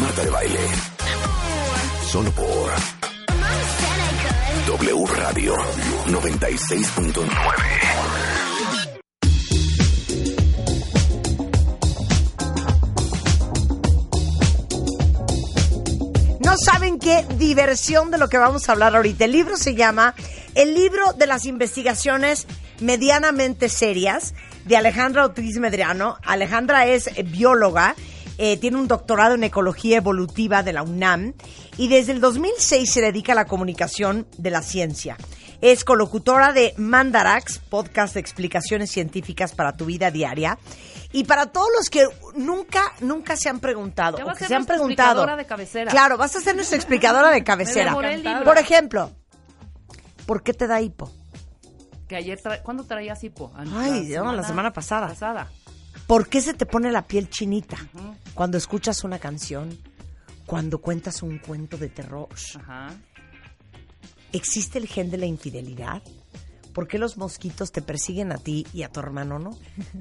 Marta de Baile. Solo por W Radio 96.9. No saben qué diversión de lo que vamos a hablar ahorita. El libro se llama El libro de las investigaciones medianamente serias de Alejandra Ortiz Medrano. Alejandra es bióloga, eh, tiene un doctorado en ecología evolutiva de la UNAM y desde el 2006 se dedica a la comunicación de la ciencia. Es colocutora de Mandarax, podcast de explicaciones científicas para tu vida diaria. Y para todos los que nunca, nunca se han preguntado, o que se han preguntado. explicadora de cabecera. Claro, vas a ser nuestra explicadora de cabecera. Por ejemplo, ¿por qué te da hipo? Que ayer, tra- ¿cuándo traías hipo? Ay, no, la semana pasada. Pasada. ¿Por qué se te pone la piel chinita cuando escuchas una canción? Cuando cuentas un cuento de terror. Ajá. ¿Existe el gen de la infidelidad? ¿Por qué los mosquitos te persiguen a ti y a tu hermano no?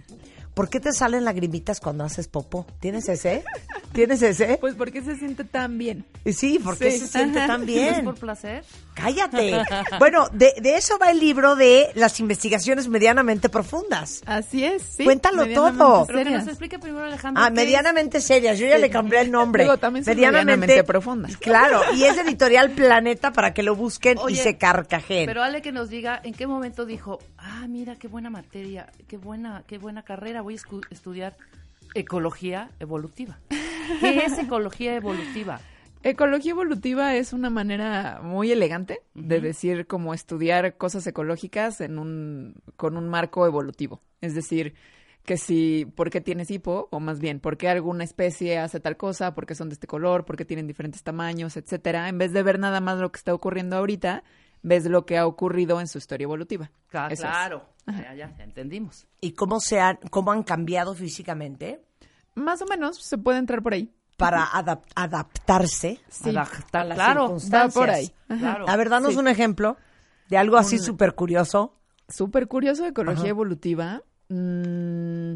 ¿Por qué te salen lagrimitas cuando haces popó? ¿Tienes ese? ¿Tienes ese? Pues porque se siente tan bien. Sí, ¿por qué Sí. se siente tan ¿Es bien? por placer? Cállate. Bueno, de, de eso va el libro de las investigaciones medianamente profundas. Así es, sí. Cuéntalo medianamente todo. Pero que serias. nos explique primero Alejandra. Ah, ¿qué medianamente serias. Yo ya le cambié el nombre. Digo, también son medianamente profundas. Claro, y es editorial Planeta para que lo busquen y se carcajeen. Pero Ale que nos diga en qué momento dijo, ah, mira, qué buena materia, qué buena, qué buena carrera, voy a estudiar ecología evolutiva. ¿Qué es ecología evolutiva? Ecología evolutiva es una manera muy elegante de decir como estudiar cosas ecológicas en un, con un marco evolutivo. Es decir, que si, ¿por qué tienes hipo? O más bien, ¿por qué alguna especie hace tal cosa? ¿Por qué son de este color? ¿Por qué tienen diferentes tamaños? Etcétera. En vez de ver nada más lo que está ocurriendo ahorita, ves lo que ha ocurrido en su historia evolutiva. Ca- Eso es. claro, ya, ya, ya entendimos. ¿Y cómo, se han, cómo han cambiado físicamente Más o menos se puede entrar por ahí. para adap- adaptarse Adaptar, a las claro, circunstancias? por ahí. claro. A ver, danos Sí. un ejemplo de algo así súper curioso. Súper curioso de ecología Ajá. evolutiva. Mm,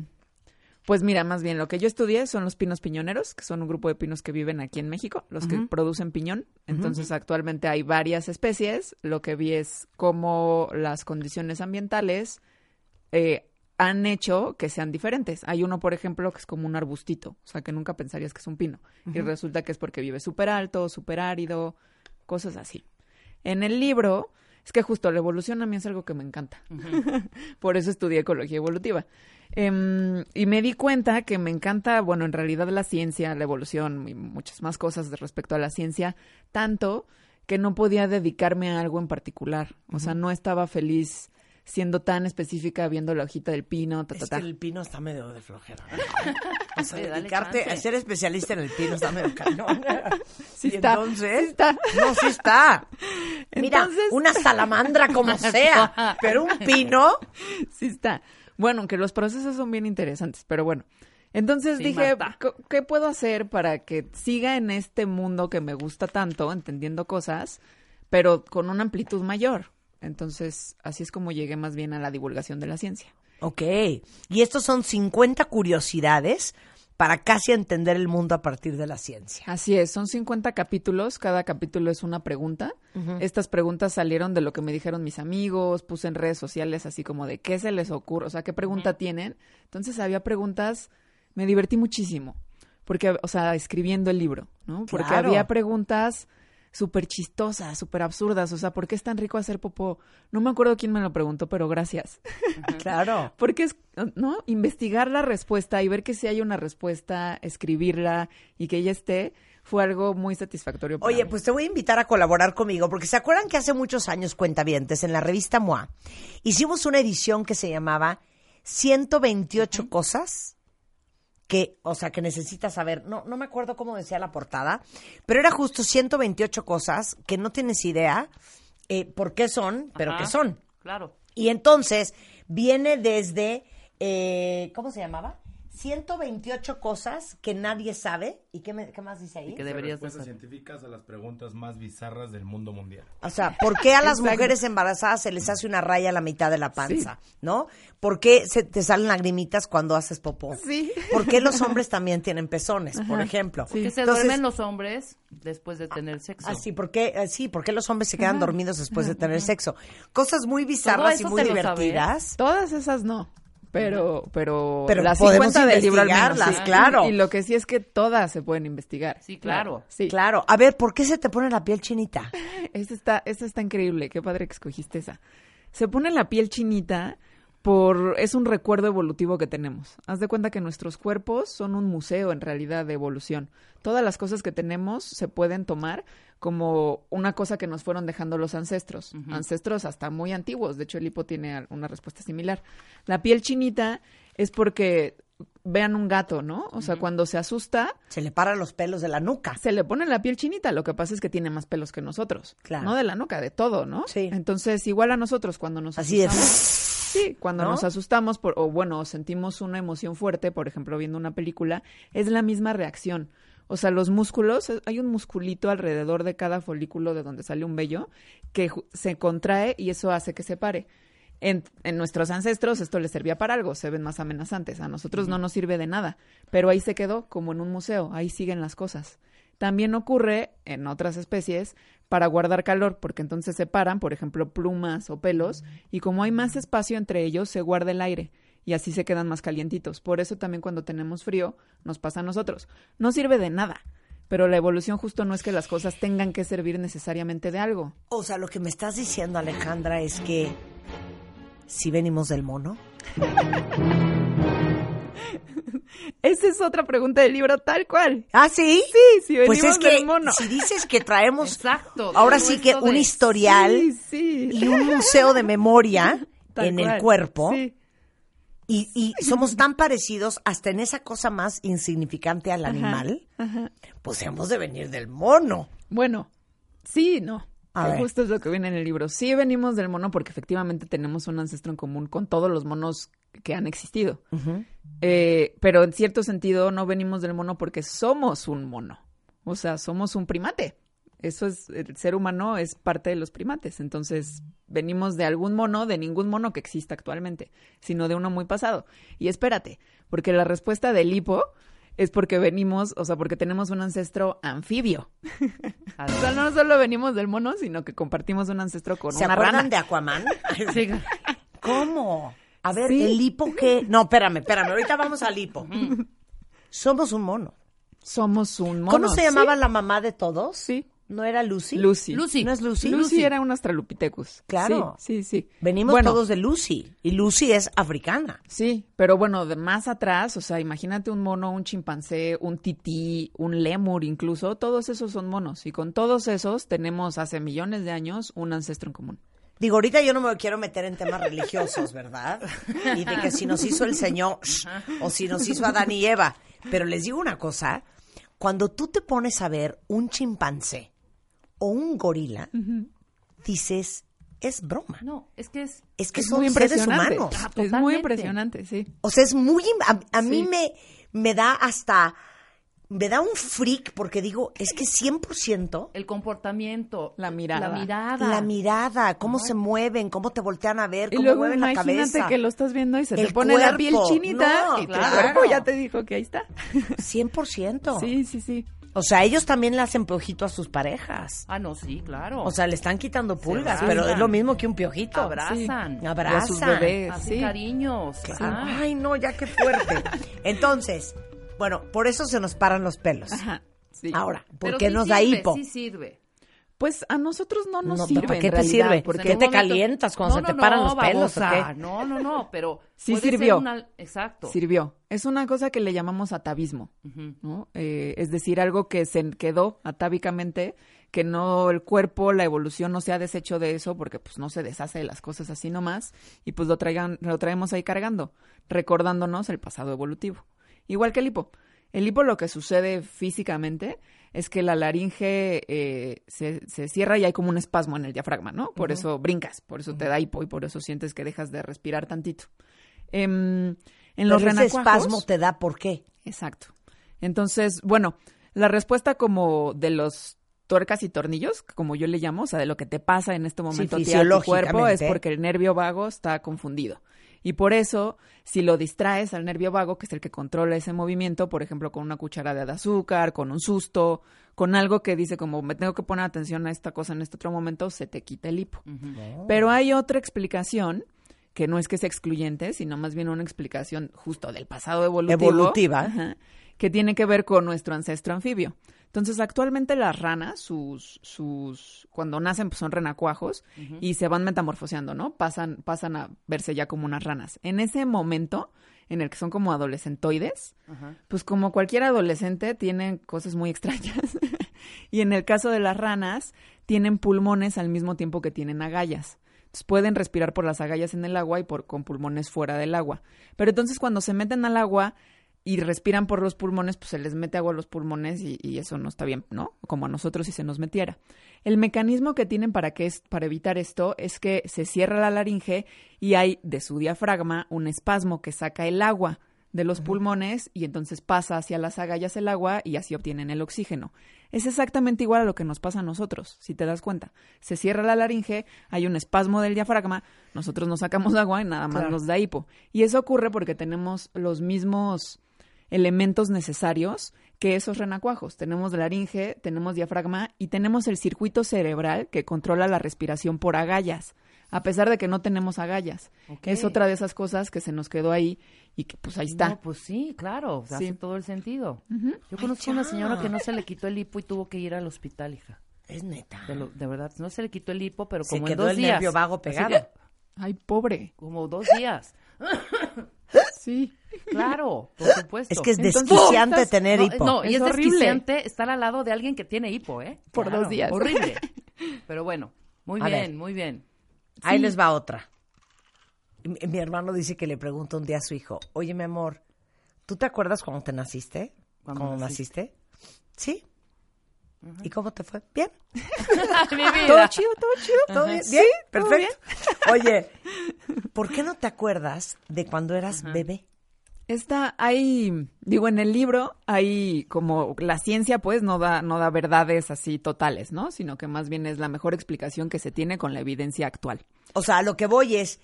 pues mira, más bien lo que yo estudié son los pinos piñoneros, que son un grupo de pinos que viven aquí en México, los que producen piñón. Entonces, actualmente hay varias especies. Lo que vi es cómo las condiciones ambientales eh, han hecho que sean diferentes. Hay uno, por ejemplo, que es como un arbustito, o sea, que nunca pensarías que es un pino. Y resulta que es porque vive súper alto, súper árido, cosas así. En el libro, es que justo la evolución a mí es algo que me encanta. Por eso estudié ecología evolutiva. Em, y me di cuenta que me encanta, bueno, en realidad la ciencia, la evolución y muchas más cosas de respecto a la ciencia, tanto que no podía dedicarme a algo en particular. O sea, no estaba feliz siendo tan específica viendo la hojita del pino, ta, ta, Es que el pino está medio de flojera. ¿no? O sea, Sí, dedicarte chance. a ser especialista en el pino está medio cañón. Sí Y está, entonces, sí está. no, sí está. Mira, Entonces- una salamandra como sea, pero un pino. sí está. Bueno, aunque los procesos son bien interesantes, pero bueno. Entonces Sí, dije, Marta. "Co- ¿qué puedo hacer para que siga en este mundo que me gusta tanto, entendiendo cosas, pero con una amplitud mayor? Entonces, así es como llegué más bien a la divulgación de la ciencia. Ok, y estos son 50 curiosidades para casi entender el mundo a partir de la ciencia. Así es, son 50 capítulos, cada capítulo es una pregunta. Estas preguntas salieron de lo que me dijeron mis amigos, puse en redes sociales así como de qué se les ocurre, o sea, qué pregunta tienen. Entonces había preguntas, me divertí muchísimo, porque, o sea, escribiendo el libro, ¿no? Porque Claro. había preguntas súper chistosas, súper absurdas, o sea, ¿por qué es tan rico hacer popó? No me acuerdo quién me lo preguntó, pero gracias. Claro. Porque es, ¿no? Investigar la respuesta y ver que si hay una respuesta, escribirla y que ella esté, fue algo muy satisfactorio. para Oye, mí. pues te voy a invitar a colaborar conmigo, porque ¿se acuerdan que hace muchos años, cuentavientes, en la revista MOA, hicimos una edición que se llamaba 128 cosas que, o sea, que necesitas saber. No, no me acuerdo cómo decía la portada, pero era justo 128 cosas que no tienes idea eh, por qué son, pero Ajá. que son. Claro. Y entonces viene desde, eh, ¿cómo se llamaba? 128 cosas que nadie sabe. ¿Y qué, me- qué más dice ahí? que deberías de respuestas hacer. científicas a las preguntas más bizarras del mundo mundial. O sea, ¿por qué a las mujeres embarazadas se les hace una raya a la mitad de la panza? ¿No? ¿Por qué se te salen lagrimitas cuando haces popó? Sí. ¿Por qué los hombres también tienen pezones, por ejemplo? Que se Entonces, duermen los hombres después de tener sexo. Así, ¿por qué, eh, sí, ¿por qué los hombres se quedan dormidos después de tener sexo? Cosas muy bizarras y muy divertidas. Todas esas no. Pero, pero, Pero las podemos 50 del libro al menos, investigarlas, sí. claro. Y lo que sí es que todas se pueden investigar. Sí, claro. Sí. Claro. A ver, ¿por qué se te pone la piel chinita? Esta está, esta está increíble. Qué padre que escogiste esa. Se pone la piel chinita por es un recuerdo evolutivo que tenemos. Haz de cuenta que nuestros cuerpos son un museo en realidad de evolución. Todas las cosas que tenemos se pueden tomar como una cosa que nos fueron dejando los ancestros, ancestros hasta muy antiguos. De hecho, el hipo tiene una respuesta similar. La piel chinita es porque vean un gato, ¿no? O sea, cuando se asusta, Se le paran los pelos de la nuca. se le pone la piel chinita. Lo que pasa es que tiene más pelos que nosotros. Claro. No de la nuca, de todo, ¿no? Sí. Entonces, igual a nosotros cuando nos Así asustamos. Sí, cuando ¿No? nos asustamos por, o bueno, sentimos una emoción fuerte, por ejemplo, viendo una película, es la misma reacción. O sea, los músculos, hay un musculito alrededor de cada folículo de donde sale un vello que se contrae y eso hace que se pare. En, en nuestros ancestros esto les servía para algo, se ven más amenazantes. A nosotros no nos sirve de nada, pero ahí se quedó como en un museo, ahí siguen las cosas. También ocurre en otras especies para guardar calor, porque entonces se paran, por ejemplo, plumas o pelos, y como hay más espacio entre ellos, se guarda el aire y así se quedan más calientitos. Por eso también cuando tenemos frío nos pasa a nosotros. No sirve de nada, pero la evolución justo no es que las cosas tengan que servir necesariamente de algo. O sea, lo que me estás diciendo, Alejandra, es que si venimos del mono. Esa es otra pregunta del libro tal cual. ¿Ah, sí? Sí, si Pues venimos es que del mono. si dices que traemos Exacto. ahora sí que un de- historial Sí, sí. y un museo de memoria Tal en el cuerpo Sí. y, y somos tan parecidos hasta en esa cosa más insignificante al animal, Ajá. pues hemos de venir del mono. Bueno, sí, no. A ver. Justo es lo que viene en el libro. Sí venimos del mono porque efectivamente tenemos un ancestro en común con todos los monos que han existido. Eh, pero en cierto sentido no venimos del mono porque somos un mono. O sea, somos un primate. Eso es, el ser humano es parte de los primates. Entonces, venimos de algún mono, de ningún mono que exista actualmente, sino de uno muy pasado. Y espérate, porque la respuesta del hipo es porque venimos, o sea, porque tenemos un ancestro anfibio. O sea, no solo venimos del mono, sino que compartimos un ancestro con ¿Se una acuerdan rana. de Aquaman? Sí. ¿Cómo? A ver, Sí. el hipo que... No, espérame, espérame, ahorita vamos al hipo. Somos un mono. Somos un mono. ¿Cómo se sí. llamaba la mamá de todos? Sí. ¿No era Lucy? Lucy. Lucy. ¿No es Lucy? Lucy era un Australopithecus. Claro. Sí, sí, sí. Venimos Bueno, todos de Lucy. Y Lucy es africana. Sí, pero bueno, de más atrás, o sea, imagínate un mono, un chimpancé, un tití, un lémur incluso, todos esos son monos. Y con todos esos tenemos hace millones de años un ancestro en común. Digo, ahorita yo no me quiero meter en temas religiosos, ¿verdad? Y de que si nos hizo el Señor o si nos hizo Adán y Eva. Pero les digo una cosa, cuando tú te pones a ver un chimpancé o un gorila, dices, es broma. No, es que es... Es que es son muy seres humanos. Ah, es muy impresionante, sí. O sea, es muy... A, a mí me, me da hasta... Me da un freak porque digo, es que 100% El comportamiento. La mirada. La mirada. la mirada, cómo se mueven, cómo te voltean a ver, Y cómo luego mueven la imagínate cabeza. que lo estás viendo y se El te pone la piel chinita No, y tu claro. cuerpo ya te dijo que ahí está. 100%. Sí, sí, sí. O sea, ellos también le hacen piojito a sus parejas. Ah, no, sí, claro. O sea, le están quitando pulgas, pero es lo mismo que un piojito. abrazan. Y Abrazan. a sus bebés, Hacen sí. cariños. Ay, no, ya qué fuerte. Entonces, bueno, por eso se nos paran los pelos. Ajá. Ahora, ¿por Pero qué nos da hipo? Sí sirve. Pues a nosotros no nos No, sirve. ¿para qué en te sirve? porque ¿Qué te momento- calientas cuando No, se te no, paran los pelos o qué? No, no, no, pero Sí sirvió. una- Exacto. sirvió. Es una cosa que le llamamos atavismo. ¿no? Eh, es decir, algo que se quedó atávicamente, que no el cuerpo, la evolución no se ha deshecho de eso porque pues no se deshace de las cosas así nomás y pues lo traigan, lo traemos ahí cargando, recordándonos el pasado evolutivo. Igual que el hipo. El hipo lo que sucede físicamente es que la laringe eh, se, se cierra y hay como un espasmo en el diafragma, ¿no? Por eso brincas, por eso te da hipo y por eso sientes que dejas de respirar tantito. Em, En los ese espasmo te da por qué. Exacto. Entonces, bueno, la respuesta como de los tuercas y tornillos, como yo le llamo, o sea, de lo que te pasa en este momento a ti, a tu cuerpo, es porque el nervio vago está confundido. Y por eso, si lo distraes al nervio vago, que es el que controla ese movimiento, por ejemplo, con una cucharada de azúcar, con un susto, con algo que dice como me tengo que poner atención a esta cosa en este otro momento, se te quita el hipo. Pero hay otra explicación que no es que sea excluyente, sino más bien una explicación justo del pasado evolutivo. Evolutiva. Ajá, que tiene que ver con nuestro ancestro anfibio. Entonces, actualmente las ranas, sus, sus, cuando nacen, pues son renacuajos y se van metamorfoseando, ¿no? Pasan, pasan a verse ya como unas ranas. En ese momento, en el que son como adolescentoides, pues como cualquier adolescente tienen cosas muy extrañas. y en el caso de las ranas, tienen pulmones al mismo tiempo que tienen agallas. Entonces pueden respirar por las agallas en el agua y por, con pulmones fuera del agua. Pero entonces cuando se meten al agua y respiran por los pulmones, pues se les mete agua a los pulmones y, y eso no está bien, ¿no? Como a nosotros si se nos metiera. El mecanismo que tienen para, que es, para evitar esto es que se cierra la laringe y hay de su diafragma un espasmo que saca el agua de los pulmones y entonces pasa hacia las agallas el agua y así obtienen el oxígeno. Es exactamente igual a lo que nos pasa a nosotros, si te das cuenta. Se cierra la laringe, hay un espasmo del diafragma, nosotros nos sacamos agua y nada más Claro. nos da hipo. Y eso ocurre porque tenemos los mismos elementos necesarios que esos renacuajos. Tenemos laringe, tenemos diafragma y tenemos el circuito cerebral que controla la respiración por agallas, a pesar de que no tenemos agallas. Es otra de esas cosas que se nos quedó ahí y que pues ahí está. No, pues sí, claro, Sí. hace todo el sentido. Yo conozco una señora que no se le quitó el hipo y tuvo que ir al hospital, hija. Es neta. De, lo- de verdad, no se le quitó el hipo, pero Se como quedó en dos el días. nervio vago pegado. Ay, pobre. como dos días. Sí. Claro, por supuesto. Es que es Entonces, desquiciante estás- tener hipo. no, y Es es, horrible. desquiciante estar al lado de alguien que tiene hipo, ¿eh? Por dos días. Horrible. Pero bueno, muy A bien, ver. muy bien. Ahí Sí. les va otra. Mi, mi hermano dice que le pregunta un día a su hijo, oye, mi amor, ¿tú te acuerdas cuando te naciste? ¿Cuándo ¿Cuando naciste? naciste? Sí. ¿Y cómo te fue? Bien. Todo chido, todo chido, todo Ajá. bien. Sí, Bien, todo perfecto. Oye, ¿por qué no te acuerdas de cuando eras bebé? Está, hay, digo, en el libro hay como la ciencia pues no da, no da verdades así totales, ¿no? Sino que más bien es la mejor explicación que se tiene con la evidencia actual. O sea, a lo que voy es,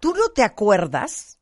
¿tú no te acuerdas?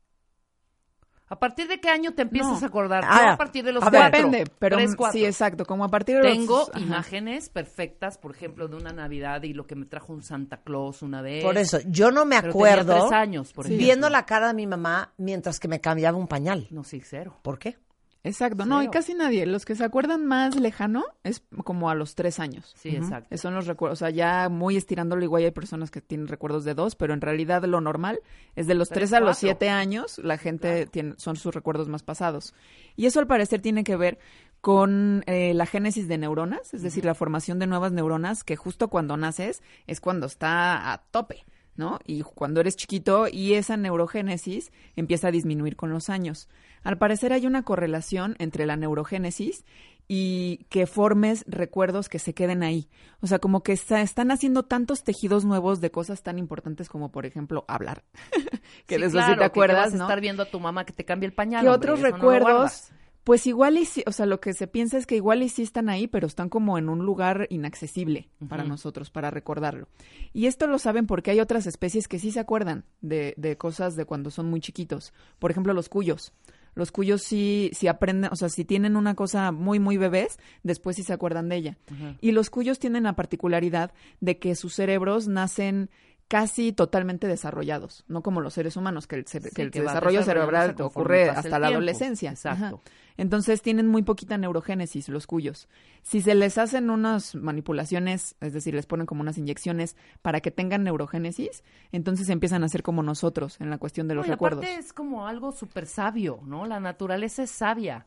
¿A partir de qué año te empiezas No. a acordar? Ah, a partir de los a cuatro. Depende, pero Tres, cuatro. sí, exacto, como a partir de los... Tengo imágenes perfectas, por ejemplo, de una Navidad y lo que me trajo un Santa Claus una vez. Por eso, yo no me Pero tenía acuerdo tres años, por ejemplo. viendo la cara de mi mamá mientras que me cambiaba un pañal. No, sí, cero. ¿Por qué? Exacto, no, y casi nadie. Los que se acuerdan más lejano es como a los tres años. Sí, exacto. Son los recuerdos, o sea, ya muy estirándolo igual hay personas que tienen recuerdos de dos, pero en realidad lo normal es de los Tres, tres a los siete años, la gente tiene, son sus recuerdos más pasados. Y eso al parecer tiene que ver con eh, la génesis de neuronas, es decir, la formación de nuevas neuronas, que justo cuando naces es cuando está a tope. ¿No? Y cuando eres chiquito y esa neurogénesis empieza a disminuir con los años. Al parecer hay una correlación entre la neurogénesis y que formes recuerdos que se queden ahí. O sea, como que está- están haciendo tantos tejidos nuevos de cosas tan importantes como, por ejemplo, hablar. que Sí, de eso claro, sí te acuerdas, que vas a ¿no? estar viendo a tu mamá que te cambie el pañal. ¿Qué hombre, otros recuerdos? Pues igual y sí, o sea, lo que se piensa es que igual y sí están ahí, pero están como en un lugar inaccesible para nosotros, para recordarlo. Y esto lo saben porque hay otras especies que sí se acuerdan de, de cosas de cuando son muy chiquitos. Por ejemplo, los cuyos. Los cuyos sí, sí aprenden, o sea, si tienen una cosa muy, muy bebés, después sí se acuerdan de ella. Y los cuyos tienen la particularidad de que sus cerebros nacen casi totalmente desarrollados, no como los seres humanos, que el, Sí, que el que va desarrollo cerebral ocurre hasta la adolescencia. Exacto. Ajá. Entonces tienen muy poquita neurogénesis los cuyos. Si se les hacen unas manipulaciones, es decir, les ponen como unas inyecciones para que tengan neurogénesis, entonces empiezan a ser como nosotros en la cuestión de los No, y recuerdos. aparte es como algo súper sabio, ¿no? La naturaleza es sabia.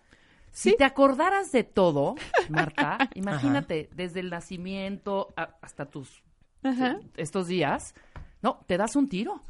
Sí. Si te acordaras de todo, Marta, imagínate, desde el nacimiento a- hasta tus Ajá. estos días, no, te das un tiro.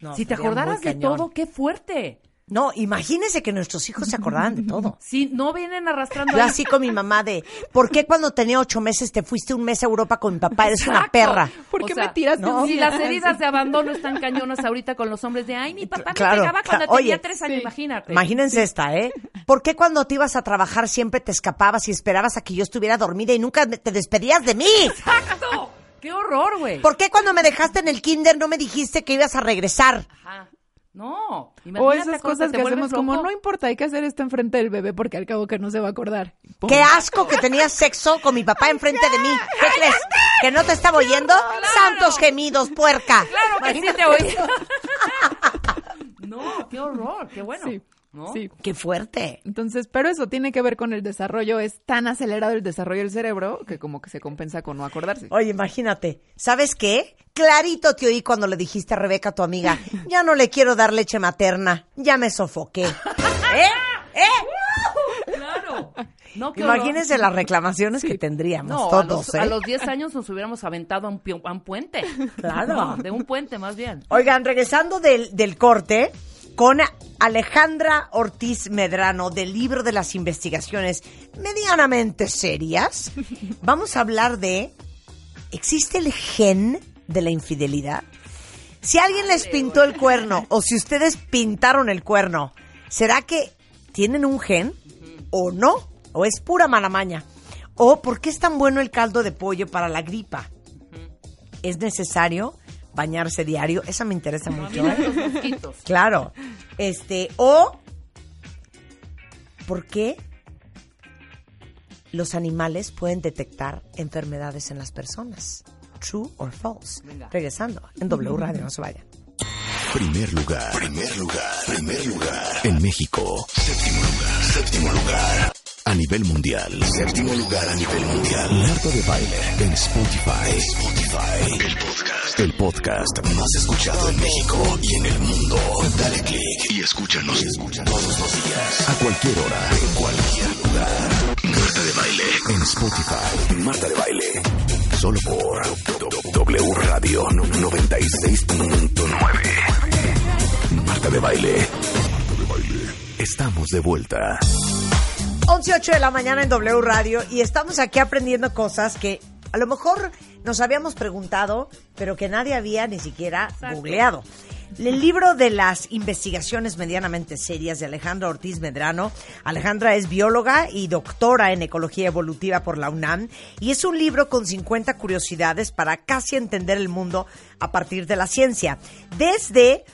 No, si te acordaras de cañón. todo, qué fuerte. No, imagínense que nuestros hijos se acordaran de todo. Sí, no vienen arrastrando. Yo así con mi mamá de, ¿por qué cuando tenía ocho meses te fuiste un mes a Europa con mi papá? Eres una perra. ¿Por O qué sea, me tiraste no. Si las heridas de abandono están cañonas ahorita con los hombres de, ay, mi papá me pegaba cuando claro. tenía Oye, tres años, sí. imagínate. Imagínense esta, ¿eh? ¿Por qué cuando te ibas a trabajar siempre te escapabas y esperabas a que yo estuviera dormida y nunca te despedías de mí? ¡Exacto! ¡Qué horror, güey! ¿Por qué cuando me dejaste en el kinder no me dijiste que ibas a regresar? Ajá. No. O Imagínate esas cosas que hacemos como, no importa, hay que hacer esto enfrente del bebé porque al cabo que no se va a acordar. Pum. ¡Qué asco que tenías sexo con mi papá enfrente de mí! ¿Qué crees? ¿Que no te estaba oyendo? ¡Santos gemidos, puerca! Claro que sí te oí. no, qué horror, qué bueno. Sí, ¿No? sí. ¡Qué fuerte! Entonces, pero eso tiene que ver con el desarrollo, es tan acelerado el desarrollo del cerebro que como que se compensa con no acordarse. Oye, imagínate, ¿sabes qué? Clarito te oí cuando le dijiste a Rebeca, tu amiga, ya no le quiero dar leche materna, ya me sofoqué. ¿Eh? ¿Eh? Claro. No. Imagínense las reclamaciones que tendríamos No, todos, ¿eh? a los 10 años nos hubiéramos aventado a un, a un puente. Claro. No, de un puente más bien. Oigan, regresando del, del corte, con Alejandra Ortiz Medrano del libro de las investigaciones medianamente serias, vamos a hablar de, ¿existe el gen de la infidelidad? Si alguien les pintó el cuerno o si ustedes pintaron el cuerno, ¿será que tienen un gen o no? ¿O es pura malamaña? ¿O por qué es tan bueno el caldo de pollo para la gripa? ¿Es necesario bañarse diario? Esa me interesa mucho. ¿eh? Los mosquitos. Claro. Este, o ¿por qué los animales pueden detectar enfermedades en las personas? True or false. Venga. Regresando en W Radio, no se vayan. Primer lugar. Primer lugar. Primer lugar. En México. Séptimo lugar. Séptimo lugar. A nivel mundial. Séptimo lugar a nivel mundial. Marta de baile. En Spotify. Spotify. El podcast. El podcast más escuchado en México y en el mundo. Dale click y escúchanos. Todos los días. A cualquier hora. En cualquier lugar. Marta de baile. En Spotify. Marta de baile. Solo por W Radio 96.9. Marta de baile. Estamos de vuelta. 11 8 de la mañana en W Radio y estamos aquí aprendiendo cosas que a lo mejor nos habíamos preguntado, pero que nadie había ni siquiera googleado. El libro de las investigaciones medianamente serias de Alejandra Ortiz Medrano. Alejandra es bióloga y doctora en ecología evolutiva por la UNAM y es un libro con 50 curiosidades para casi entender el mundo a partir de la ciencia. Desde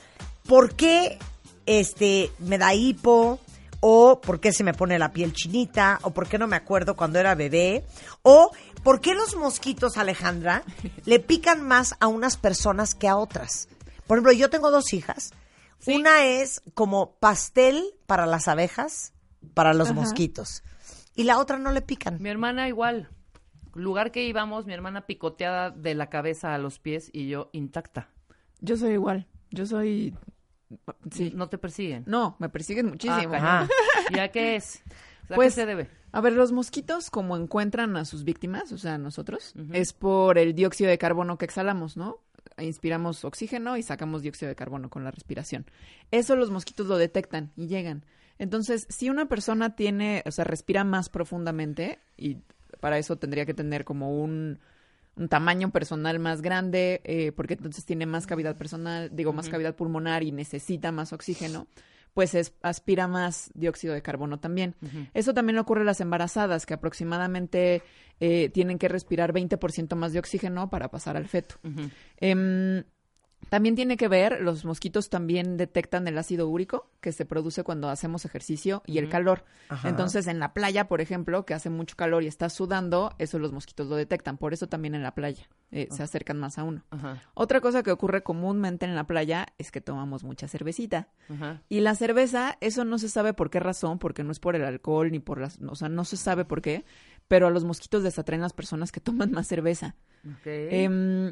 por qué este me da hipo, o por qué se me pone la piel chinita, o por qué no me acuerdo cuando era bebé, o por qué los mosquitos, Alejandra, le pican más a unas personas que a otras. Por ejemplo, yo tengo dos hijas. Una es como pastel para las abejas, para los mosquitos, y la otra no le pican. Mi hermana igual. Lugar que íbamos, mi hermana picoteada de la cabeza a los pies y yo intacta. Yo soy igual, yo soy... Sí. No te persiguen. No, me persiguen muchísimo. Ah, Ajá. cañón. ¿Y a qué es? ¿A Pues, qué se debe? A ver, los mosquitos, como encuentran a sus víctimas, o sea, nosotros, es por el dióxido de carbono que exhalamos, ¿no? Inspiramos oxígeno y sacamos dióxido de carbono con la respiración. Eso los mosquitos lo detectan y llegan. Entonces, si una persona tiene, o sea, respira más profundamente, y para eso tendría que tener como un, un tamaño personal más grande, eh, porque entonces tiene más cavidad personal, digo, más cavidad pulmonar y necesita más oxígeno, pues es- aspira más dióxido de carbono también. Eso también ocurre a las embarazadas, que aproximadamente eh, tienen que respirar 20% más de oxígeno para pasar al feto. También tiene que ver, los mosquitos también detectan el ácido úrico que se produce cuando hacemos ejercicio y el calor. Entonces, en la playa, por ejemplo, que hace mucho calor y estás sudando, eso los mosquitos lo detectan. Por eso también en la playa eh, se acercan más a uno. Otra cosa que ocurre comúnmente en la playa es que tomamos mucha cervecita. Y la cerveza, eso no se sabe por qué razón, porque no es por el alcohol ni por las, o sea, no se sabe por qué, pero a los mosquitos les atraen las personas que toman más cerveza. Em,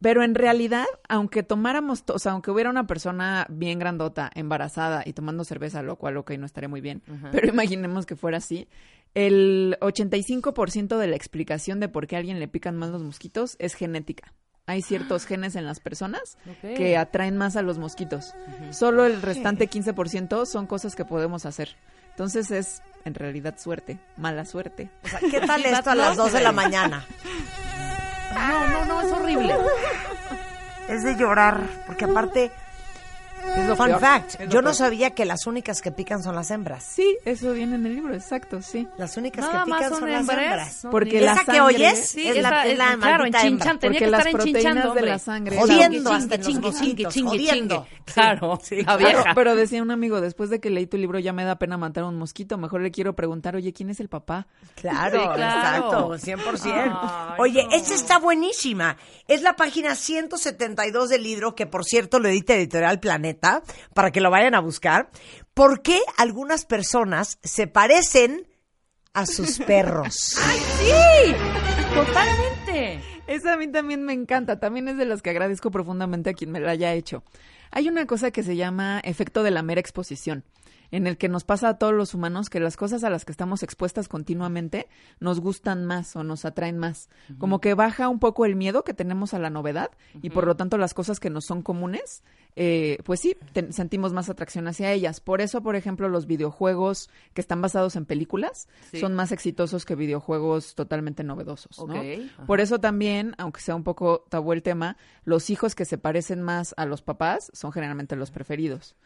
pero en realidad, aunque tomáramos, to- o sea, aunque hubiera una persona bien grandota, embarazada y tomando cerveza, lo cual, ok, no estaría muy bien, pero imaginemos que fuera así, el 85% de la explicación de por qué a alguien le pican más los mosquitos es genética. hay ciertos genes en las personas que atraen más a los mosquitos. Solo el restante 15% son cosas que podemos hacer. Entonces es en realidad suerte, mala suerte. O sea, ¿qué tal esto a las 2 de la mañana? No, no, horrible. Es de llorar, porque aparte, Es lo fun peor. fact, Es lo yo no peor. sabía que las únicas que pican son las hembras. Sí, eso viene en el libro, exacto, sí. Las únicas Nada que más pican son son las hembras. No, Porque la Esa que oyes Sí, es esa la, es la es- claro, enchinchan, tenía Porque que las estar proteínas enchinchando, de la sangre- Jodiendo Chingue, hasta chingue, chingue, chingue. Claro, Sí, la claro. Pero, decía un amigo, después de que leí tu libro ya me da pena matar a un mosquito, mejor le quiero preguntar, oye, ¿quién es el papá? Claro, Sí, claro. exacto, 100%. Ay, Oye, no. esta está buenísima. Es la página 172 del libro, que por cierto lo edita Editorial Planeta, para que lo vayan a buscar. ¿Por qué algunas personas se parecen a sus perros? Sí, totalmente. Esa a mí también me encanta, también es de las que agradezco profundamente a quien me la haya hecho. Hay una cosa que se llama efecto de la mera exposición, en el que nos pasa a todos los humanos que las cosas a las que estamos expuestas continuamente nos gustan más o nos atraen más. Como que baja un poco el miedo que tenemos a la novedad y por lo tanto las cosas que nos son comunes, eh, pues sí, sentimos más atracción hacia ellas. Por eso, por ejemplo, los videojuegos que están basados en películas Sí. son más exitosos que videojuegos totalmente novedosos. ¿no? Por eso también, aunque sea un poco tabú el tema, los hijos que se parecen más a los papás son generalmente los preferidos.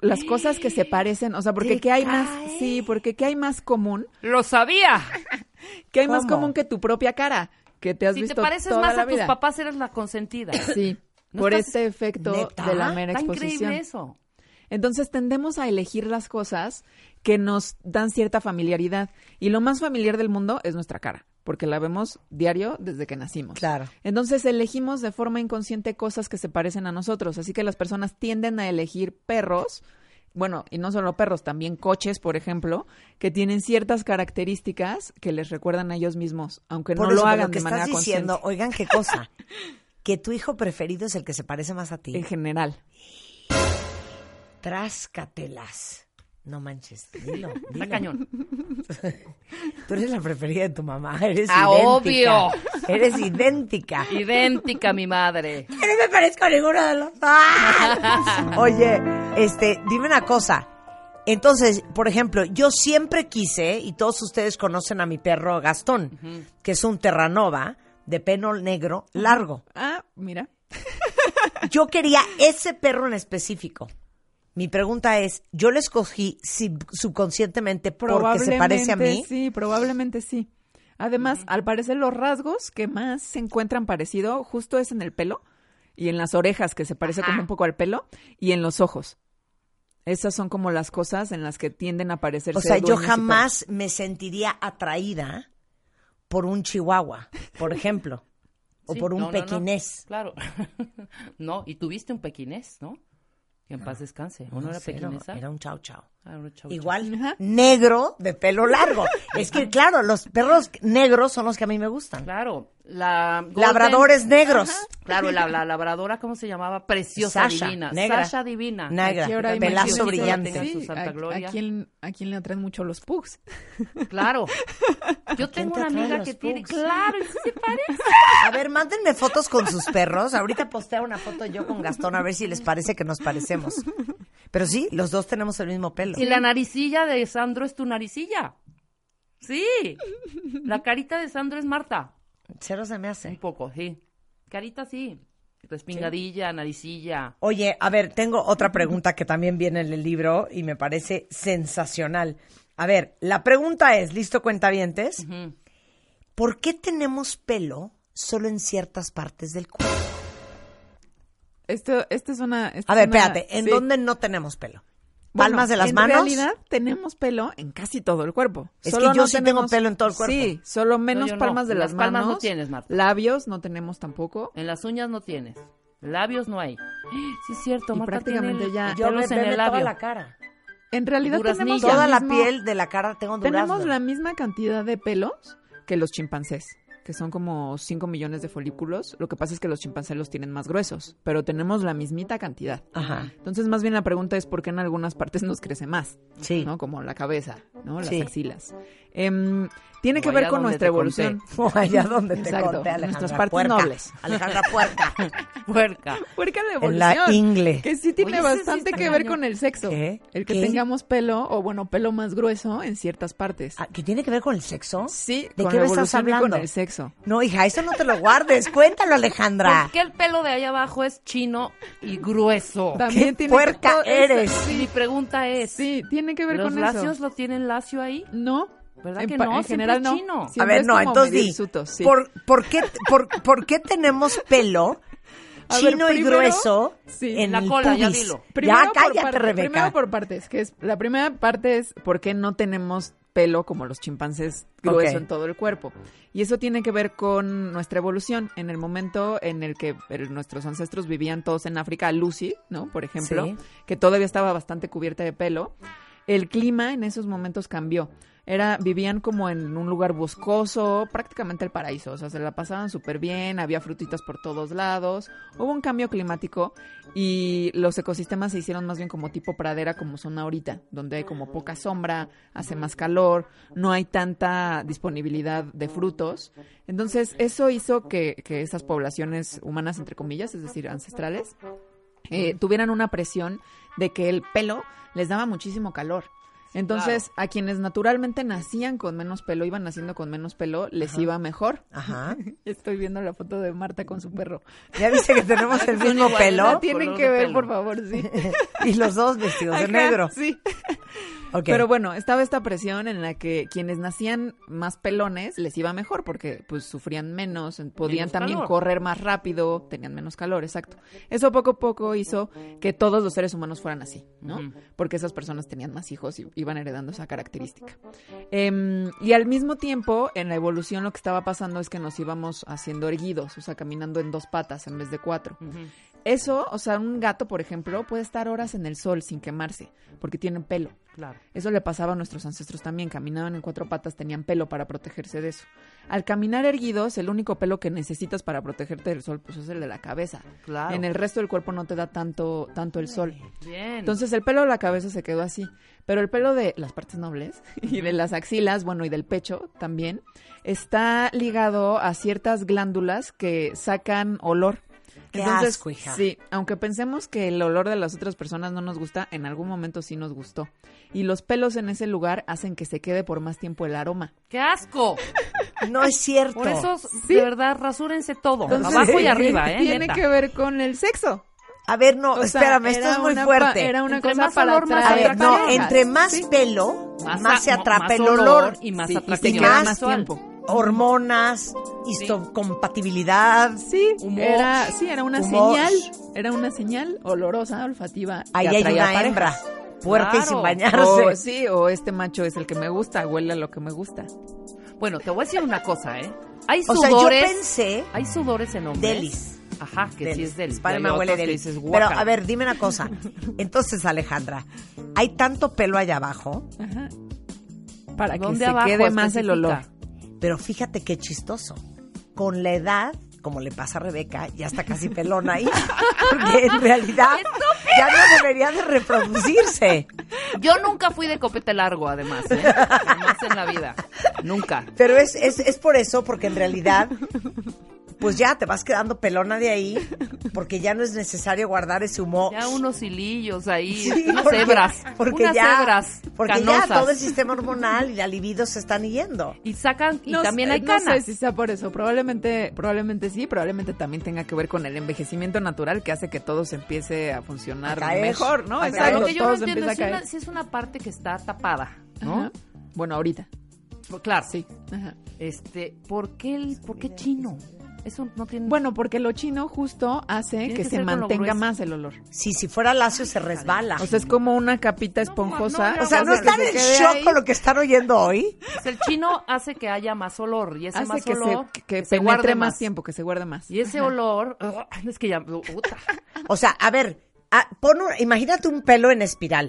Las cosas que se parecen, o sea, porque ¿Te qué hay más, sí, porque qué hay más común, Lo sabía. qué hay más común que tu propia cara, que te has Si te pareces toda más la a tus papás, eres la consentida. Sí, ¿No por estás- este efecto ¿Neta? de la mera Está exposición. increíble eso. Entonces tendemos a elegir las cosas que nos dan cierta familiaridad. Y lo más familiar del mundo es nuestra cara, porque la vemos diario desde que nacimos. Claro. Entonces elegimos de forma inconsciente cosas que se parecen a nosotros. Así que las personas tienden a elegir perros. Bueno, y no solo perros, también coches, por ejemplo, que tienen ciertas características que les recuerdan a ellos mismos, aunque Por no eso, lo hagan lo que de manera estás diciendo, consciente. oigan qué cosa, que tu hijo preferido es el que se parece más a ti. En general. Tráscatelas. No manches, dilo, Está cañón. Tú eres la preferida de tu mamá, eres Ah, idéntica. obvio. Eres idéntica. Idéntica mi madre. Yo no me parezco a ninguno de los ¡Ah! Oye, este, dime una cosa. Entonces, por ejemplo, yo siempre quise, y todos ustedes conocen a mi perro Gastón, que es un terranova de pelo negro largo. Ah, mira. Yo quería ese perro en específico. Mi pregunta es, yo lo escogí sub- subconscientemente porque se parece a mí. Sí, probablemente sí. Además, al parecer los rasgos que más se encuentran parecido justo es en el pelo y en las orejas, que se parece como un poco al pelo, y en los ojos. Esas son como las cosas en las que tienden a parecerse O sea, yo jamás me sentiría atraída por un chihuahua, por ejemplo, o Sí, por un no, no, no. pequinés. Claro. no, y tuviste un pequinés, ¿no? Que en paz descanse. ¿O no, era sé, pequinesa? Era era un chau, chau. Igual Ajá. negro de pelo largo. es que claro, los perros negros son los que a mí me gustan. Claro. La golden- Labradores negros. Claro, la, la labradora, ¿cómo se llamaba? Preciosa Sasha, divina. negra. Sasha divina. Negra, pelazo brillante. Sí, santa a- gloria. ¿a, quién, ¿A quién le atraen mucho los pugs? Claro. Yo tengo te una amiga que tiene... Claro, se parece. A ver, mándenme fotos con sus perros. Ahorita posteo una foto yo con Gastón a ver si les parece que nos parecemos. Pero sí, los dos tenemos el mismo pelo. Y la naricilla de Sandro es tu naricilla. Sí. La carita de Sandro es Marta. Cero se me Un hace. poco, sí. Carita sí. Respingadilla, naricilla. Oye, a ver, tengo otra pregunta que también viene en el libro y me parece sensacional. A ver, la pregunta es, ¿listo cuentavientes? Ujú. ¿Por qué tenemos pelo solo en ciertas partes del cuerpo? Esto, esto es una... esto A es ver, una- espérate, ¿en sí. dónde no tenemos pelo? Bueno, ¿Palmas de las en manos? realidad tenemos pelo en casi todo el cuerpo. Es que yo sí tengo pelo en todo el cuerpo. Sí, solo menos no. palmas de Las las palmas manos. no tienes, Marta. Labios no tenemos tampoco. En las uñas no tienes. Labios no hay. Sí, es cierto. Y Marta prácticamente tiene ya- el- Yo en el toda labio. la cara. En realidad tenemos. Toda el la mismo- piel de la cara tengo durazno. Tenemos la misma cantidad de pelos que los chimpancés, que son como 5 millones de folículos. Lo que pasa es que los chimpancés los tienen más gruesos, pero tenemos la mismita cantidad. Ajá. Entonces, más bien la pregunta es por qué en algunas partes nos crece más, Sí. ¿no? Como la cabeza, ¿no? Las Sí. axilas. Em, tiene que ver allá con nuestra evolución. O allá donde te Exacto, conté, Alejandra. nuestras partes Puerca. nobles. Alejandra Puerca. Puerca. Puerca de En la evolución. ingle. Que sí tiene Oye, sí bastante que ver con el sexo. ¿Qué? El que ¿Qué? tengamos pelo, o bueno, pelo más grueso en ciertas partes. Ah, ¿Que tiene que ver con el sexo? Sí, ¿De con qué me estás evolución hablando? con el sexo. No, hija, eso no te lo guardes. Cuéntalo, Alejandra. ¿Por qué el pelo de ahí abajo es chino y grueso? También ¿Qué tiene puerca eso. eres? Y mi pregunta es, Sí, tiene que ver ¿los con lacios eso. lo tienen lacio ahí? No. ¿Verdad en, que no? En general no. chino. A ver, no, entonces di, sí. ¿por, por, qué, por, por qué tenemos pelo ver, chino y grueso sí. en La el cola, ya pubis? dilo. Primero ya cállate, parte- Rebeca. Primero por partes, que es la primera parte es por qué no tenemos pelo como los chimpancés grueso en todo el cuerpo. Y eso tiene que ver con nuestra evolución. En el momento en el que eh, nuestros ancestros vivían todos en África, Lucy, ¿no? Por ejemplo, Sí. que todavía estaba bastante cubierta de pelo. El clima en esos momentos cambió. Era, vivían como en un lugar boscoso, prácticamente el paraíso. O sea, se la pasaban súper bien, había frutitas por todos lados. Hubo un cambio climático y los ecosistemas se hicieron más bien como tipo pradera como son ahorita, donde hay como poca sombra, hace más calor, no hay tanta disponibilidad de frutos. Entonces, eso hizo que, que esas poblaciones humanas, entre comillas, es decir, ancestrales, eh, tuvieran una presión de que el pelo les daba muchísimo calor. Entonces, a quienes naturalmente nacían con menos pelo, iban naciendo con menos pelo, les iba mejor. Ajá. Estoy viendo la foto de Marta con su perro. ¿Ya viste que tenemos el mismo pelo? tienen que ver, pelo. por favor, sí. y los dos vestidos de negro. Sí. Pero bueno, estaba esta presión en la que quienes nacían más pelones les iba mejor porque pues sufrían menos, podían Menos también calor. correr más rápido, tenían menos calor, exacto. Eso poco a poco hizo que todos los seres humanos fueran así, ¿no? Porque esas personas tenían más hijos y iban heredando esa característica. Em, y al mismo tiempo, en la evolución lo que estaba pasando es que nos íbamos haciendo erguidos, o sea, caminando en dos patas en vez de cuatro. Eso, o sea, un gato, por ejemplo, puede estar horas en el sol sin quemarse porque tienen pelo. Claro. Eso le pasaba a nuestros ancestros también, caminaban en cuatro patas, tenían pelo para protegerse de eso. Al caminar erguidos, el único pelo que necesitas para protegerte del sol, pues es el de la cabeza. Claro. En el resto del cuerpo no te da tanto, tanto el sol. Bien. Entonces el pelo de la cabeza se quedó así, pero el pelo de las partes nobles y de las axilas, bueno, y del pecho también, está ligado a ciertas glándulas que sacan olor. Qué asco, hija. sí, aunque pensemos que el olor de las otras personas no nos gusta, en algún momento sí nos gustó. Y los pelos en ese lugar hacen que se quede por más tiempo el aroma. ¡Qué asco! No es cierto. Por eso, Sí. de verdad, rasúrense todo. Entonces, abajo y arriba, ¿eh? Tiene Neta. que ver con el sexo. A ver, no, O sea, espérame, esto es muy fuerte. Era una Entre cosa más para olor, más A ver, no, entre más Sí. pelo, Más más, a- se atrapa más el olor olor. y más Sí, y atractivo se queda más tiempo. Hormonas, histocompatibilidad. Sí, Humor. era, sí, era una Humor. señal, era una señal olorosa, olfativa. Ahí hay una parejas. hembra, puerca y Claro. sin bañarse. O, sí, o este macho es el que me gusta, huele a lo que me gusta. Bueno, te voy a decir una cosa, ¿eh? Hay o sea, yo sudores. pensé Hay sudores en hombres. Delis. Ajá, que sí es delis. Y hay huele delis. dices, Pero, a ver, dime una cosa. Entonces, Alejandra, hay tanto pelo allá abajo, Ajá. Para que ¿Dónde se abajo quede más el olor. Pero fíjate qué chistoso. Con la edad, como le pasa a Rebeca, ya está casi pelona ahí. Porque en realidad ya no debería de reproducirse. Yo nunca fui de copete largo, además, ¿eh? Jamás en la vida. Nunca. Pero es, es, es por eso, porque en realidad, pues ya te vas quedando pelona de ahí, porque ya no es necesario guardar ese humo. Ya unos hilillos ahí, Sí, unas porque- hebras. Porque unas ya, hebras porque canosas. ya todo el sistema hormonal y la libido se están yendo. Y sacan, y No también hay No canas. sé si sea por eso. Probablemente, probablemente sí. Probablemente también tenga que ver con el envejecimiento natural que hace que todo se empiece a funcionar A mejor, ¿no? Exacto. lo que yo no entiendo es una- si es una parte que está tapada, ¿no? Ajá. Bueno, ahorita. Claro. Sí. Ajá. Este, ¿por qué, el, ¿por qué chino? Eso no tiene... Bueno, porque lo chino justo hace que, que se mantenga más el olor. Sí, si fuera lacio se resbala. O sea, es como una capita esponjosa. no, O sea, ¿no están en shock ahí, con lo que están oyendo hoy? Pues el chino hace que haya más olor y ese Hace más que olor se, que, se guarde penetre más tiempo, que se guarde más. Y ese olor, ugh, es que ya, puta. O sea, a ver, pon un- imagínate un pelo en espiral.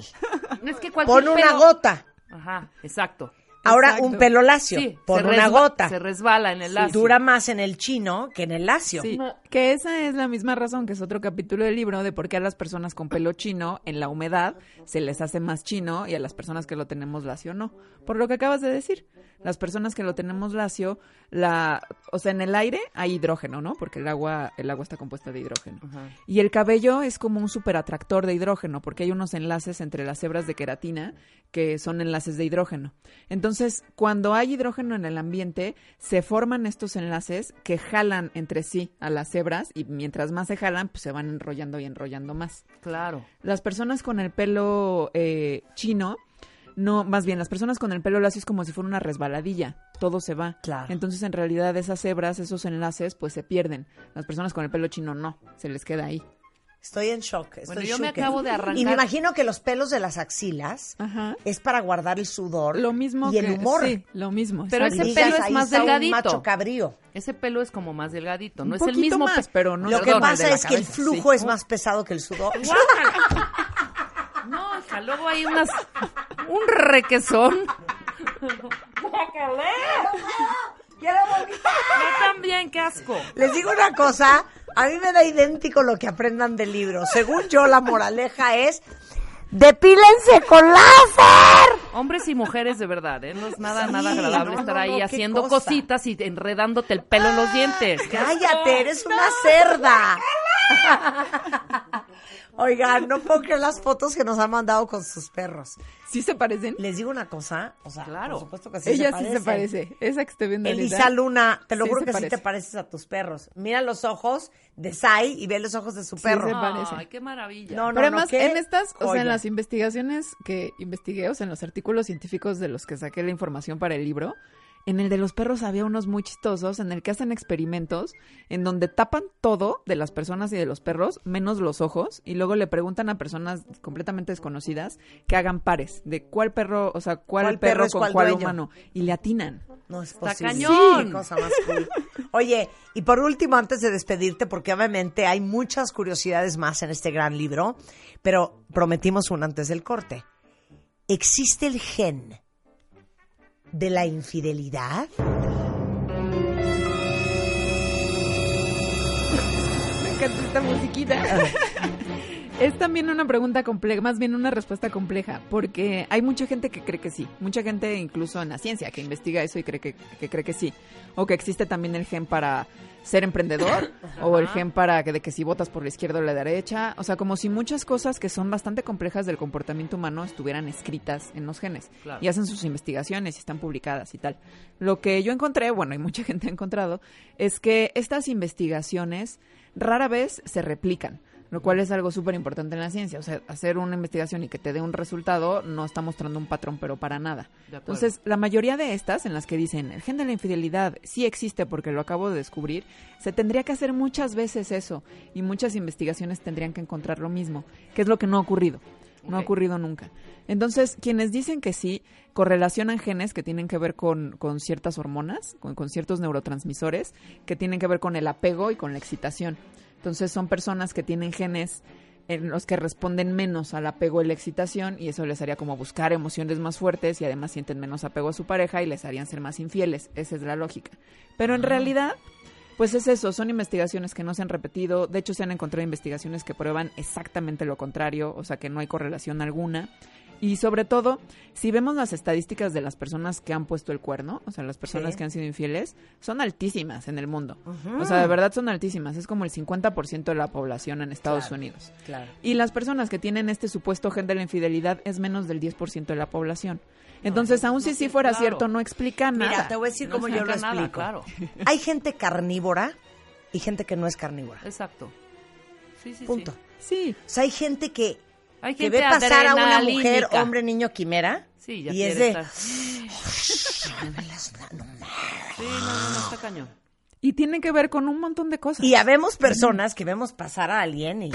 Es que cualquier Pon una pelo- gota. Ajá, exacto. Ahora Exacto. un pelo lacio. Sí, se una resba- gota. Se resbala en el lacio. Dura más en el chino que en el lacio. Sí, que esa es la misma razón, que es otro capítulo del libro, de por qué a las personas con pelo chino en la humedad se les hace más chino y a las personas que lo tenemos lacio no. Por lo que acabas de decir. Las personas que lo tenemos lacio, la, o sea, en el aire hay hidrógeno, ¿no? Porque el agua, el agua está compuesta de hidrógeno. Ajá. Y el cabello es como un superatractor de hidrógeno, porque hay unos enlaces entre las hebras de queratina que son enlaces de hidrógeno. Entonces, cuando hay hidrógeno en el ambiente, se forman estos enlaces que jalan entre sí a las hebras y mientras más se jalan, pues se van enrollando y enrollando más. Claro. Las personas con el pelo eh, chino, no, más bien, las personas con el pelo lacio es como si fuera una resbaladilla, todo se va. Claro. Entonces, en realidad, esas hebras, esos enlaces, pues se pierden. Las personas con el pelo chino no, se les queda ahí. Estoy en shock. Estoy Bueno, yo me acabo de arrancar. Y me imagino que los pelos de las axilas Ajá. es para guardar el sudor Lo mismo y el que- humor. Sí, lo mismo. Pero ese Digas, pelo es ahí más está un delgadito. macho cabrío. Ese pelo es como más delgadito, no Un es el mismo más, pe- pero no Lo que pasa es que el flujo sí. es más pesado que el sudor. No, hija, luego hay unas un requesón. Yo también, qué asco. Les digo una cosa, a mí me da idéntico lo que aprendan del libro. Según yo, la moraleja es, depílense con láser. Hombres y mujeres de verdad, ¿eh? No es nada, Sí, nada agradable no, estar no, ahí haciendo cosa. cositas y enredándote el pelo en los dientes. Cállate, eres una cerda. Oigan, no puedo creer las fotos que nos han mandado con sus perros. ¿Sí se parecen? Les digo una cosa, o sea, Claro. por supuesto que sí Ella se sí se parece. Esa que estoy viendo Elisa ahorita. Luna, te lo Sí juro que sí parece. te pareces a tus perros. Mira los ojos de Sai y ve los ojos de su Sí, perro. se parece. Ay, qué maravilla. No, no, Pero además, en estas, o sea, joya. en las investigaciones que investigué, o sea, en los artículos científicos de los que saqué la información para el libro, en el de los perros había unos muy chistosos en el que hacen experimentos en donde tapan todo de las personas y de los perros, menos los ojos, y luego le preguntan a personas completamente desconocidas que hagan pares de cuál perro, o sea, cuál, ¿Cuál perro, con cuál cuál humano, y le atinan. No es Está posible. cañón. Qué cosa más cool. Oye, y por último, antes de despedirte, porque obviamente hay muchas curiosidades más en este gran libro, pero prometimos una antes del corte. ¿Existe el gen de la infidelidad? Me encanta esta musiquita. Es también una pregunta compleja, más bien una respuesta compleja, porque hay mucha gente que cree que sí, mucha gente incluso en la ciencia que investiga eso y cree que, que cree que sí, o que existe también el gen para ser emprendedor, o el gen para que de que si votas por la izquierda o la derecha, o sea, como si muchas cosas que son bastante complejas del comportamiento humano estuvieran escritas en los genes Claro. y hacen sus investigaciones y están publicadas y tal. Lo que yo encontré, bueno, y mucha gente ha encontrado, es que estas investigaciones rara vez se replican, lo cual es algo súper importante en la ciencia. O sea, hacer una investigación y que te dé un resultado no está mostrando un patrón, pero para nada. Entonces, la mayoría de estas, en las que dicen el gen de la infidelidad sí existe porque lo acabo de descubrir, se tendría que hacer muchas veces eso y muchas investigaciones tendrían que encontrar lo mismo, que es lo que no ha ocurrido. No ha ocurrido nunca. Entonces, quienes dicen que sí, correlacionan genes que tienen que ver con, con ciertas hormonas, con, con ciertos neurotransmisores, que tienen que ver con el apego y con la excitación. Entonces, son personas que tienen genes en los que responden menos al apego y la excitación y eso les haría como buscar emociones más fuertes y además sienten menos apego a su pareja y les harían ser más infieles. Esa es la lógica. Pero en realidad, pues es eso, son investigaciones que no se han repetido. De hecho, se han encontrado investigaciones que prueban exactamente lo contrario, o sea que no hay correlación alguna. Y sobre todo, si vemos las estadísticas de las personas que han puesto el cuerno, o sea, las personas Sí. que han sido infieles, son altísimas en el mundo. O sea, de verdad son altísimas. Es como el 50% de la población en Estados Claro. Unidos. Claro. Y las personas que tienen este supuesto gen de la infidelidad es menos del 10% de la población. Entonces, aún si sí fuera claro. cierto, no explica nada. Mira, te voy a decir No cómo yo lo nada, explico. claro. Hay gente carnívora y gente que no es carnívora. Exacto. Sí, sí, Punto. sí. Sí, O sea, hay gente que, Hay que ve pasar a una mujer, hombre, niño, quimera. Sí, ya y es de... estar- Sí, no, no, no, está cañón. y tiene que ver con un montón de cosas. Y habemos personas que vemos pasar a alguien y...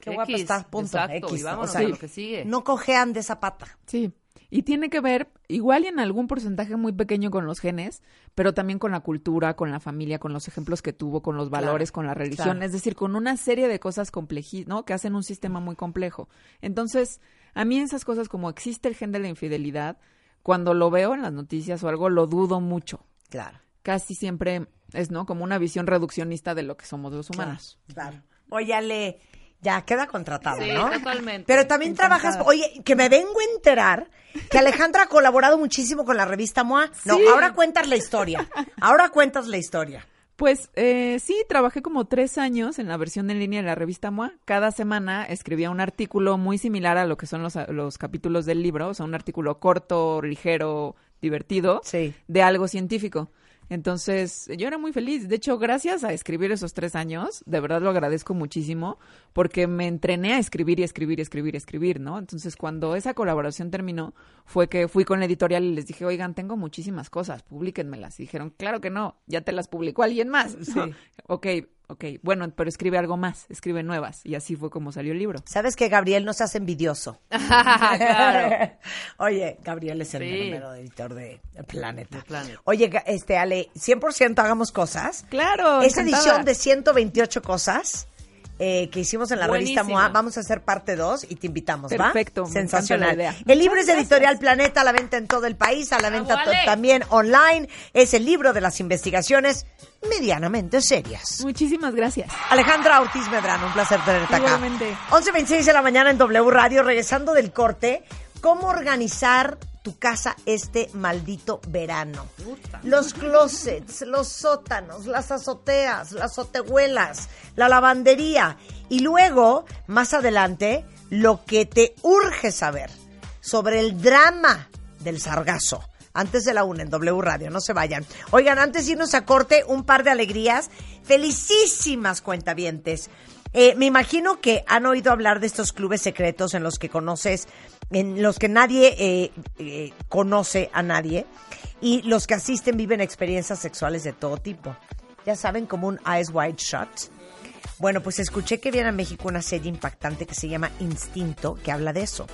Qué X, guapa está, punto. exacto, X, y ¿no? vámonos O sea, a lo que sigue. No cojean de esa pata. Sí. Y tiene que ver, igual y en algún porcentaje muy pequeño con los genes, pero también con la cultura, con la familia, con los ejemplos que tuvo, con los Claro, valores, con la religión. claro. Es decir, con una serie de cosas complejas, ¿no? Que hacen un sistema muy complejo. Entonces, a mí esas cosas como existe el gen de la infidelidad, cuando lo veo en las noticias o algo, lo dudo mucho. Claro. Casi siempre es, ¿no? Como una visión reduccionista de lo que somos los humanos. Claro. Oye, Ale, Ya, queda contratada, Sí, ¿no? totalmente. Pero también trabajas, oye, que me vengo a enterar que Alejandra ha colaborado muchísimo con la revista MOA. No, Sí. ahora cuentas la historia. Ahora cuentas la historia. Pues eh, sí, trabajé como tres años en la versión en línea de la revista MOA. Cada semana escribía un artículo muy similar a lo que son los, los capítulos del libro, o sea, un artículo corto, ligero, divertido, Sí. de algo científico. Entonces, yo era muy feliz. De hecho, gracias a escribir esos tres años, de verdad lo agradezco muchísimo, porque me entrené a escribir y escribir y escribir y escribir, ¿no? Entonces, cuando esa colaboración terminó, fue que fui con la editorial y les dije, oigan, tengo muchísimas cosas, publíquenmelas. Y dijeron, claro que no, ya te las publicó alguien más. Sí. ok, ok, bueno, pero escribe algo más, escribe nuevas. Y así fue como salió el libro. ¿Sabes que Gabriel no se hace envidioso? claro. Oye, Gabriel es el Sí. número editor de Planeta. Planeta. Oye, este Ale, 100% hagamos cosas. Claro. Esa edición de 128 cosas eh, que hicimos en la revista. MOA, vamos a hacer parte 2 y te invitamos, ¿va? Perfecto, me encanta Sensacional. la idea. El libro Muchas es de Editorial Planeta, a la venta en todo el país, a la venta vale. to- también online. Es el libro de las investigaciones medianamente serias. Muchísimas gracias. Alejandra Ortiz Medrano, un placer tenerte acá. Igualmente. 11.26 de la mañana en W Radio, regresando del corte, ¿cómo organizar tu casa este maldito verano? Los closets, los sótanos, las azoteas, las azotehuelas, la lavandería. Y luego, más adelante, lo que te urge saber sobre el drama del sargazo. Antes de la una en W Radio, no se vayan. Oigan, antes de irnos a corte, un par de alegrías. Felicísimas cuentavientes. Eh, me imagino que han oído hablar de estos clubes secretos en los que conoces, en los que nadie eh, eh, conoce a nadie y los que asisten viven experiencias sexuales de todo tipo. Ya saben, como un Eyes Wide Shut. Bueno, pues escuché que viene a México una serie impactante que se llama Instinto, que habla de eso.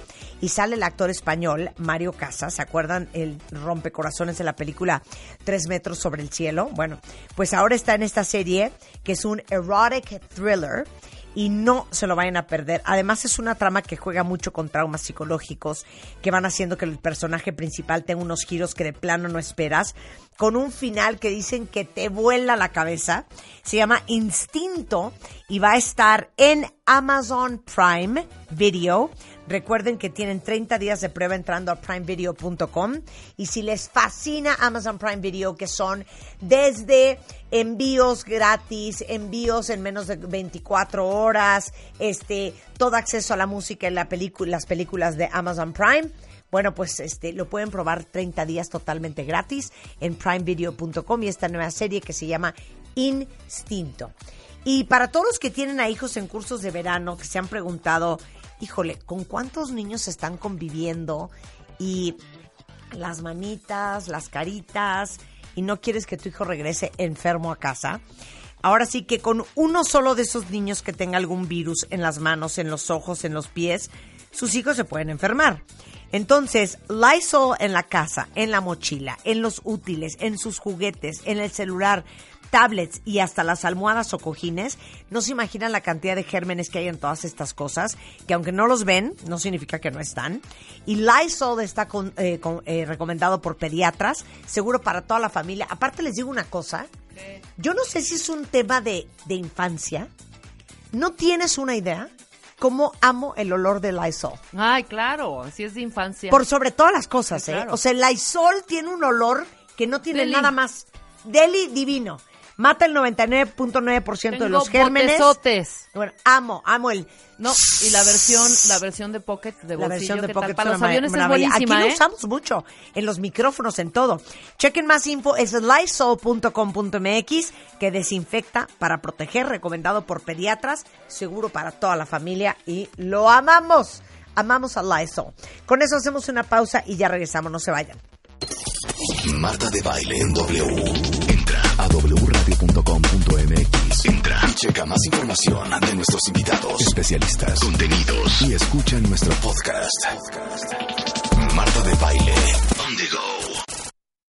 Y sale el actor español Mario Casas, ¿se acuerdan el rompecorazones de la película Tres metros sobre el cielo? Bueno, pues ahora está en esta serie que es un erotic thriller y no se lo vayan a perder. Además es una trama que juega mucho con traumas psicológicos que van haciendo que el personaje principal tenga unos giros que de plano no esperas, con un final que dicen que te vuela la cabeza. Se llama Instinto y va a estar en Amazon Prime Video. Recuerden que tienen 30 días de prueba entrando a primevideo.com y si les fascina Amazon Prime Video, que son desde envíos gratis, envíos en menos de 24 horas, este, todo acceso a la música y las películas de Amazon Prime. Bueno, pues este lo pueden probar 30 días totalmente gratis en primevideo.com y esta nueva serie que se llama Instinto. Y para todos los que tienen a hijos en cursos de verano que se han preguntado, híjole, ¿con cuántos niños están conviviendo? Y las manitas, las caritas, y no quieres que tu hijo regrese enfermo a casa. Ahora sí que con uno solo de esos niños que tenga algún virus en las manos, en los ojos, en los pies, sus hijos se pueden enfermar. Entonces, Lysol en la casa, en la mochila, en los útiles, en sus juguetes, en el celular, tablets y hasta las almohadas o cojines, no se imaginan la cantidad de gérmenes que hay en todas estas cosas, que aunque no los ven, no significa que no están. Y Lysol está con- eh, con- eh, recomendado por pediatras, seguro para toda la familia. Aparte les digo una cosa, yo no sé si es un tema de, de infancia, no tienes una idea cómo amo el olor de Lysol. Ay, claro, si es de infancia. Por sobre todas las cosas, Sí, ¿eh? claro. O sea, el Lysol tiene un olor que no tiene Deli. nada más. Deli divino. Mata el 99.9% de los gérmenes. botezotes. Bueno, amo, amo el... No, y la versión, la versión de Pocket de La bolsillo, versión de ¿qué Pocket? Para los aviones es maravilla. buenísima, Aquí ¿eh? lo usamos mucho, en los micrófonos, en todo. Chequen más info, es lysol.com.mx, que desinfecta para proteger, recomendado por pediatras, seguro para toda la familia y lo amamos. Amamos a Lysol. Con eso hacemos una pausa y ya regresamos, no se vayan. Marta de baile en W. Entra y checa más información de nuestros invitados, especialistas, contenidos y escucha nuestro podcast. Marta de baile on the go.